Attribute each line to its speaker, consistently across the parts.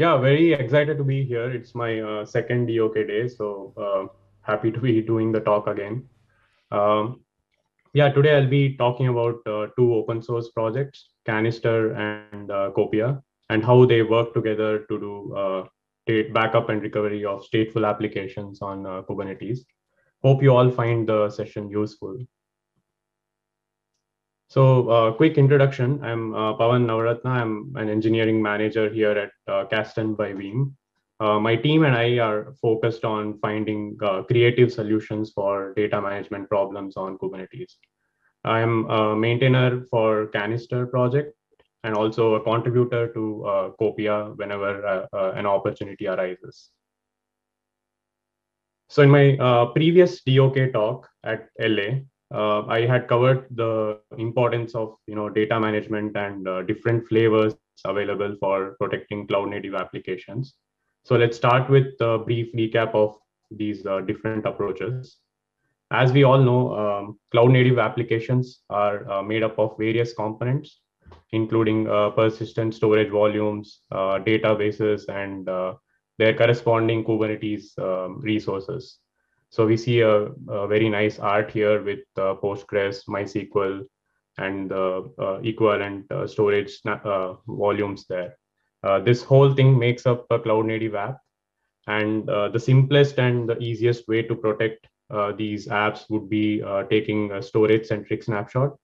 Speaker 1: Yeah, very excited to be here. It's my uh, second DOK day, so uh, happy to be doing the talk again. Um, yeah, today I'll be talking about uh, two open source projects, Kanister and uh, Kopia, and how they work together to do uh, backup and recovery of stateful applications on uh, Kubernetes. Hope you all find the session useful. So uh, quick introduction, I'm uh, Pavan Navarathna. I'm an engineering manager here at uh, by Veeam. Uh, my team and I are focused on finding uh, creative solutions for data management problems on Kubernetes. I'm a maintainer for Kanister project and also a contributor to uh, Kopia whenever an opportunity arises. So in my previous DOK talk at LA, uh, I had covered the importance of you know data management and uh, different flavors available for protecting cloud native applications. So let's start with a brief recap of these uh, different approaches. As we all know, um, cloud native applications are uh, made up of various components, including uh, persistent storage volumes, uh, databases, and their corresponding Kubernetes um, resources. So we see a, a very nice art here with uh, Postgres, MySQL, and uh, equivalent uh, storage uh, volumes there. Uh, this whole thing makes up a cloud native app. And uh, the simplest and the easiest way to protect these apps would be taking a storage centric snapshot.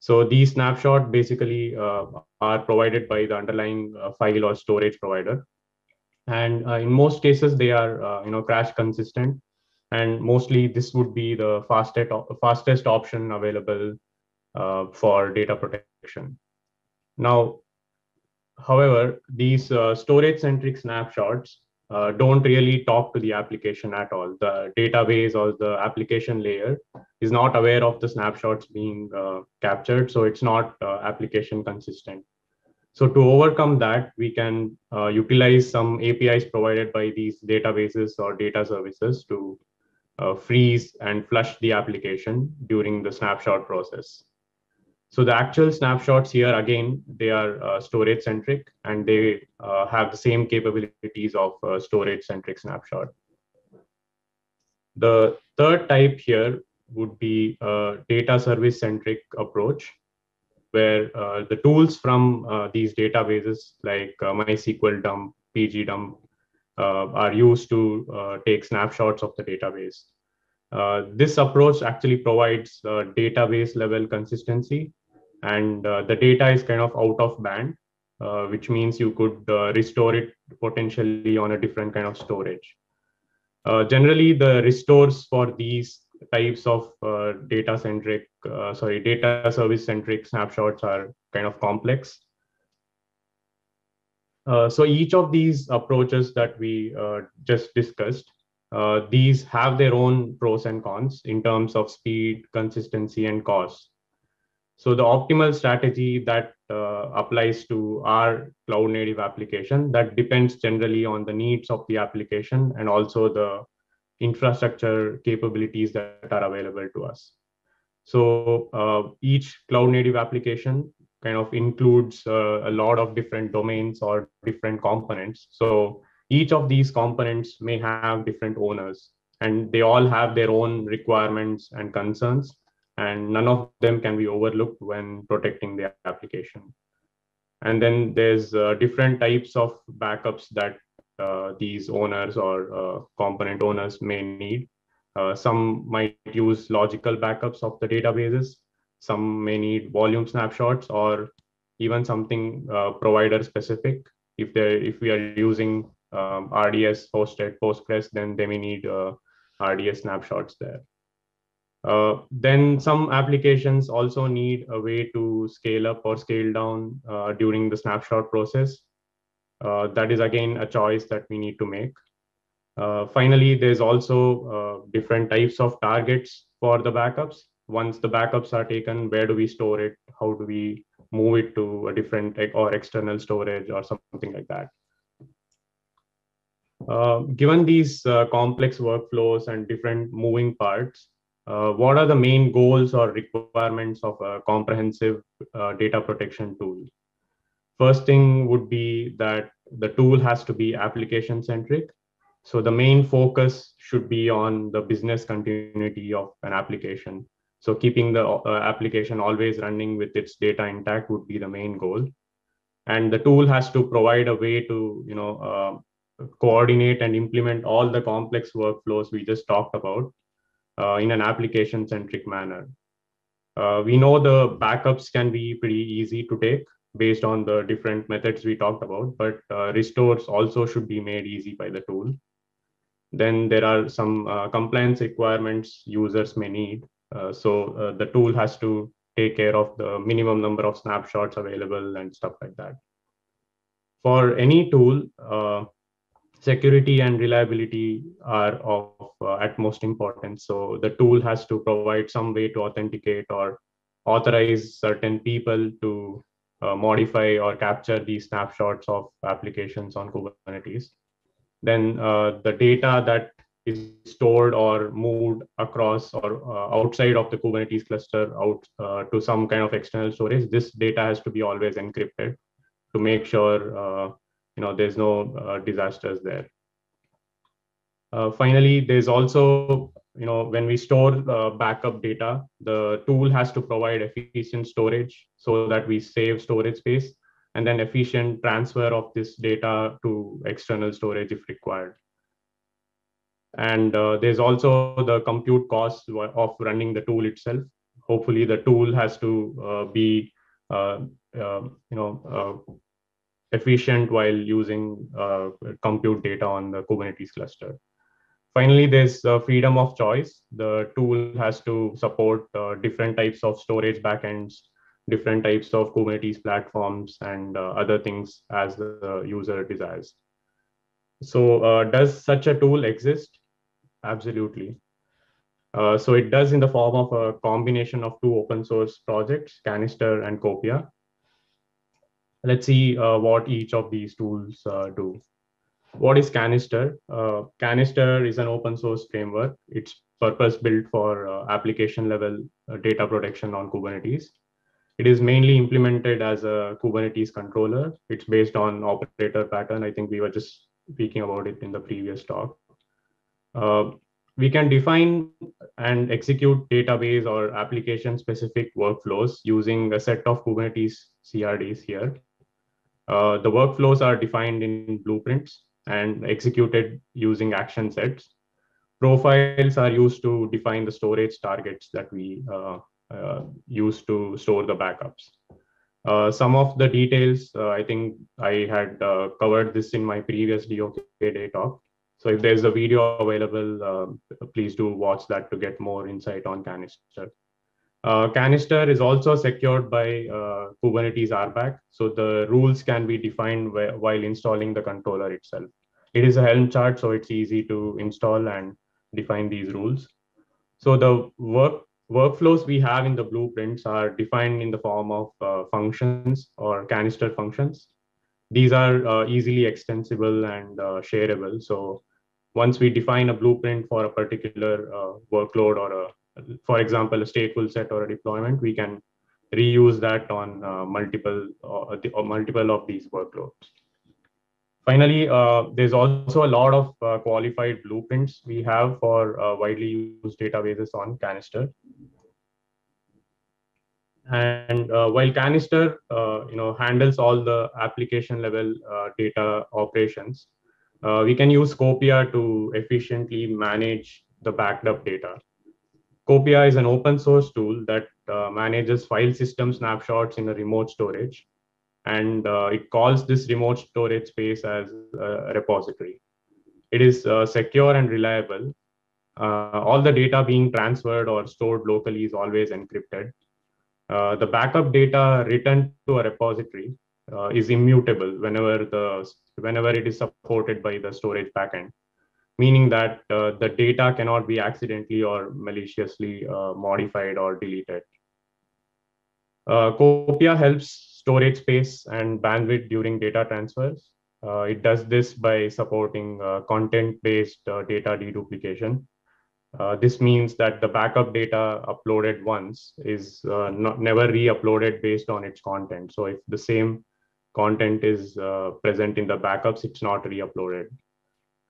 Speaker 1: So these snapshot basically are provided by the underlying file or storage provider. And in most cases, they are you know crash consistent and mostly this would be the fastest fastest option available uh, for data protection. Now, however, these uh, storage centric snapshots uh, don't really talk to the application at all. The database or the application layer is not aware of the snapshots being uh, captured, so it's not uh, application consistent. So to overcome that, we can uh, utilize some APIs provided by these databases or data services to uh, freeze and flush the application during the snapshot process. So the actual snapshots here, again, they are uh, storage centric and they uh, have the same capabilities of storage centric snapshot. The third type here would be a data service centric approach where uh, the tools from uh, these databases like uh, MySQL dump, pgdump, uh, are used to uh, take snapshots of the database. Uh, this approach actually provides database level consistency and the data is kind of out of band, which means you could restore it potentially on a different kind of storage. generally, the restores for these types of uh, data centric uh, sorry data service centric snapshots are kind of complex uh, so each of these approaches that we uh, just discussed, uh, these have their own pros and cons in terms of speed, consistency, and cost. So the optimal strategy that uh, applies to our cloud native application that depends generally on the needs of the application and also the infrastructure capabilities that are available to us. So uh, each cloud native application kind of includes uh, a lot of different domains or different components. So each of these components may have different owners and they all have their own requirements and concerns and none of them can be overlooked when protecting the application. And then there's uh, different types of backups that uh, these owners or uh, component owners may need. Uh, some might use logical backups of the databases some may need volume snapshots or even something uh, provider specific. If they if we are using um, RDS hosted Postgres, then they may need uh, RDS snapshots there. Uh, then some applications also need a way to scale up or scale down uh, during the snapshot process. Uh, that is again a choice that we need to make. Uh, finally, there's also different types of targets for the backups once the backups are taken, where do we store it? How do we move it to a different or external storage or something like that? Uh, given these uh, complex workflows and different moving parts, uh, what are the main goals or requirements of a comprehensive uh, data protection tool? First thing would be that the tool has to be application centric. So the main focus should be on the business continuity of an application. So keeping the uh, application always running with its data intact would be the main goal. And the tool has to provide a way to, you know, uh, coordinate and implement all the complex workflows we just talked about uh, in an application centric manner. Uh, we know the backups can be pretty easy to take based on the different methods we talked about, but uh, restores also should be made easy by the tool. Then there are some uh, compliance requirements users may need. Uh, so uh, the tool has to take care of the minimum number of snapshots available and stuff like that. For any tool, uh, security and reliability are of uh, utmost importance. So the tool has to provide some way to authenticate or authorize certain people to uh, modify or capture these snapshots of applications on Kubernetes. Then uh, the data that is stored or moved across or uh, outside of the Kubernetes cluster out uh, to some kind of external storage, this data has to be always encrypted to make sure uh, you know there's no uh, disasters there. Uh, finally there's also you know when we store uh, backup data the tool has to provide efficient storage so that we save storage space and then efficient transfer of this data to external storage if required and uh, there's also the compute cost of running the tool itself hopefully the tool has to uh, be uh, you know efficient while using uh, compute data on the Kubernetes cluster. Finally, there's uh, freedom of choice. The tool has to support uh, different types of storage backends, different types of Kubernetes platforms, and uh, other things as the user desires. So uh, does such a tool exist? Absolutely. Uh, so it does in the form of a combination of two open source projects, Kanister and Kopia let's see uh, what each of these tools uh, do. What is Kanister? Uh, Kanister is an open source framework. It's purpose built for uh, application level uh, data protection on Kubernetes. It is mainly implemented as a Kubernetes controller. It's based on operator pattern. I think we were just speaking about it in the previous talk. Uh, we can define and execute database or application specific workflows using a set of Kubernetes CRDs here. Uh, the workflows are defined in blueprints and executed using action sets. Profiles are used to define the storage targets that we uh, uh, use to store the backups. Uh, some of the details, uh, I think I had uh, covered this in my previous DOK day talk. So if there's a video available, please do watch that to get more insight on Kanister. Uh, Kanister is also secured by uh, Kubernetes RBAC, so the rules can be defined while installing the controller itself. It is a Helm chart, so it's easy to install and define these rules. So the work workflows we have in the blueprints are defined in the form of uh, functions or Kanister functions. These are uh, easily extensible and uh, shareable. So once we define a blueprint for a particular uh, workload or a for example, a stateful set or a deployment, we can reuse that on uh, multiple uh, the, or multiple of these workloads. Finally, uh, there's also a lot of uh, qualified blueprints we have for uh, widely used databases on Kanister. And uh, while Kanister, you know, handles all the application level data operations, we can use Kopia to efficiently manage the backed up data. Kopia is an open source tool that uh, manages file system snapshots in a remote storage. And uh, it calls this remote storage space as a repository. It is uh, secure and reliable. Uh, all the data being transferred or stored locally is always encrypted. Uh, the backup data written to a repository uh, is immutable whenever the whenever it is supported by the storage backend meaning that uh, the data cannot be accidentally or maliciously uh, modified or deleted. Uh, Kopia helps storage space and bandwidth during data transfers. Uh, it does this by supporting uh, content-based uh, data deduplication. this means that the backup data uploaded once is not, never re-uploaded based on its content. So if the same content is uh, present in the backups, it's not re-uploaded.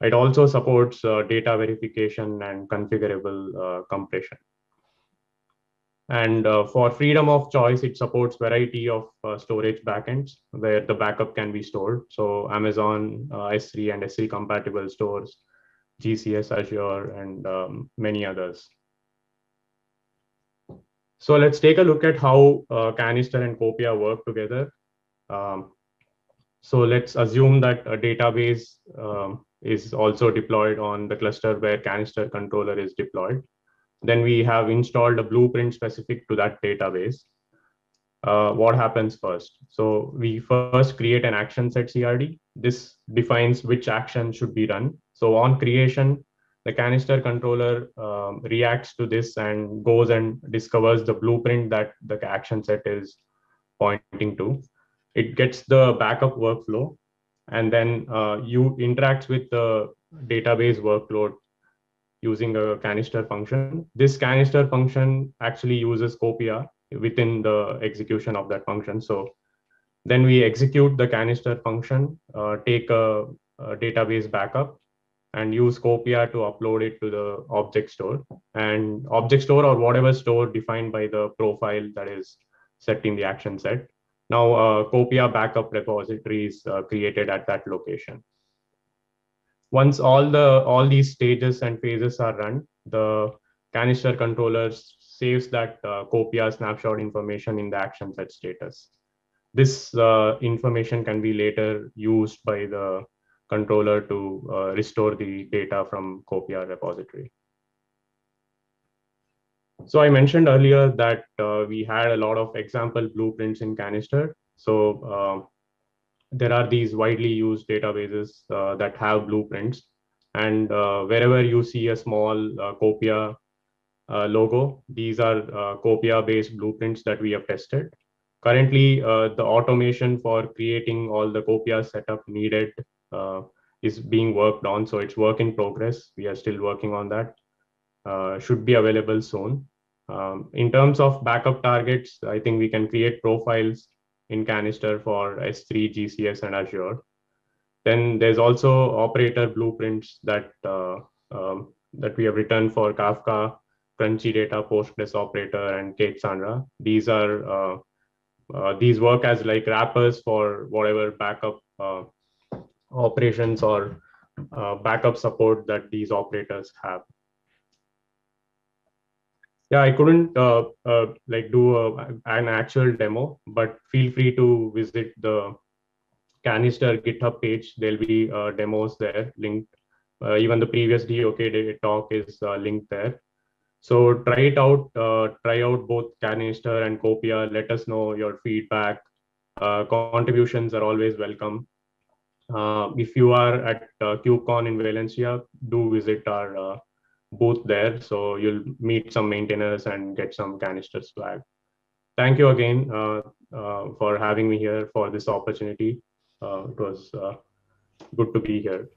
Speaker 1: It also supports uh, data verification and configurable uh, compression. And uh, for freedom of choice, it supports variety of uh, storage backends where the backup can be stored. So Amazon uh, S3 and S3 compatible stores, GCS, Azure, and um, many others. So let's take a look at how Kanister and Kopia work together. Um, so let's assume that a database um, is also deployed on the cluster where Kanister controller is deployed. Then we have installed a blueprint specific to that database. Uh, what happens first? So we first create an action set CRD. This defines which action should be run. So on creation, the Kanister controller um, reacts to this and goes and discovers the blueprint that the action set is pointing to. It gets the backup workflow and then uh, you interacts with the database workload using a Kanister function. This Kanister function actually uses Kopia within the execution of that function. So then we execute the Kanister function, uh, take a, a, database backup and use Kopia to upload it to the object store and object store or whatever store defined by the profile that is set in the action set. Now uh, Kopia backup repository is uh, created at that location once all the all these stages and phases are run, the Kanister controller saves that uh, Kopia snapshot information in the action set status. This uh, information can be later used by the controller to uh, restore the data from Kopia repository. So I mentioned earlier that uh, we had a lot of example blueprints in Kanister. So uh, there are these widely used databases uh, that have blueprints. And uh, wherever you see a small uh, Kopia uh, logo, these are uh, Kopia based blueprints that we have tested. Currently, uh, the automation for creating all the Kopia setup needed is being worked on. So it's work in progress. We are still working on that. should be available soon. Um, in terms of backup targets, I think we can create profiles in Kanister for S3, GCS, and Azure. Then there's also operator blueprints that uh, um, that we have written for Kafka, Crunchy Data, Postgres operator, and K8s These are uh, uh, these work as like wrappers for whatever backup uh, operations or uh, backup support that these operators have yeah i couldn't uh, uh, like do a, an actual demo but feel free to visit the Kanister github page. There'll be uh, demos there linked uh, even the previous dok talk is uh, linked there. So try it out uh, try out both Kanister and Kopia. Let us know your feedback. Contributions are always welcome. If you are at uh, KubeCon in Valencia, do visit our booth there. So you'll meet some maintainers and get some canisters swag. Thank you again uh, uh, for having me here for this opportunity. Uh, it was uh, good to be here.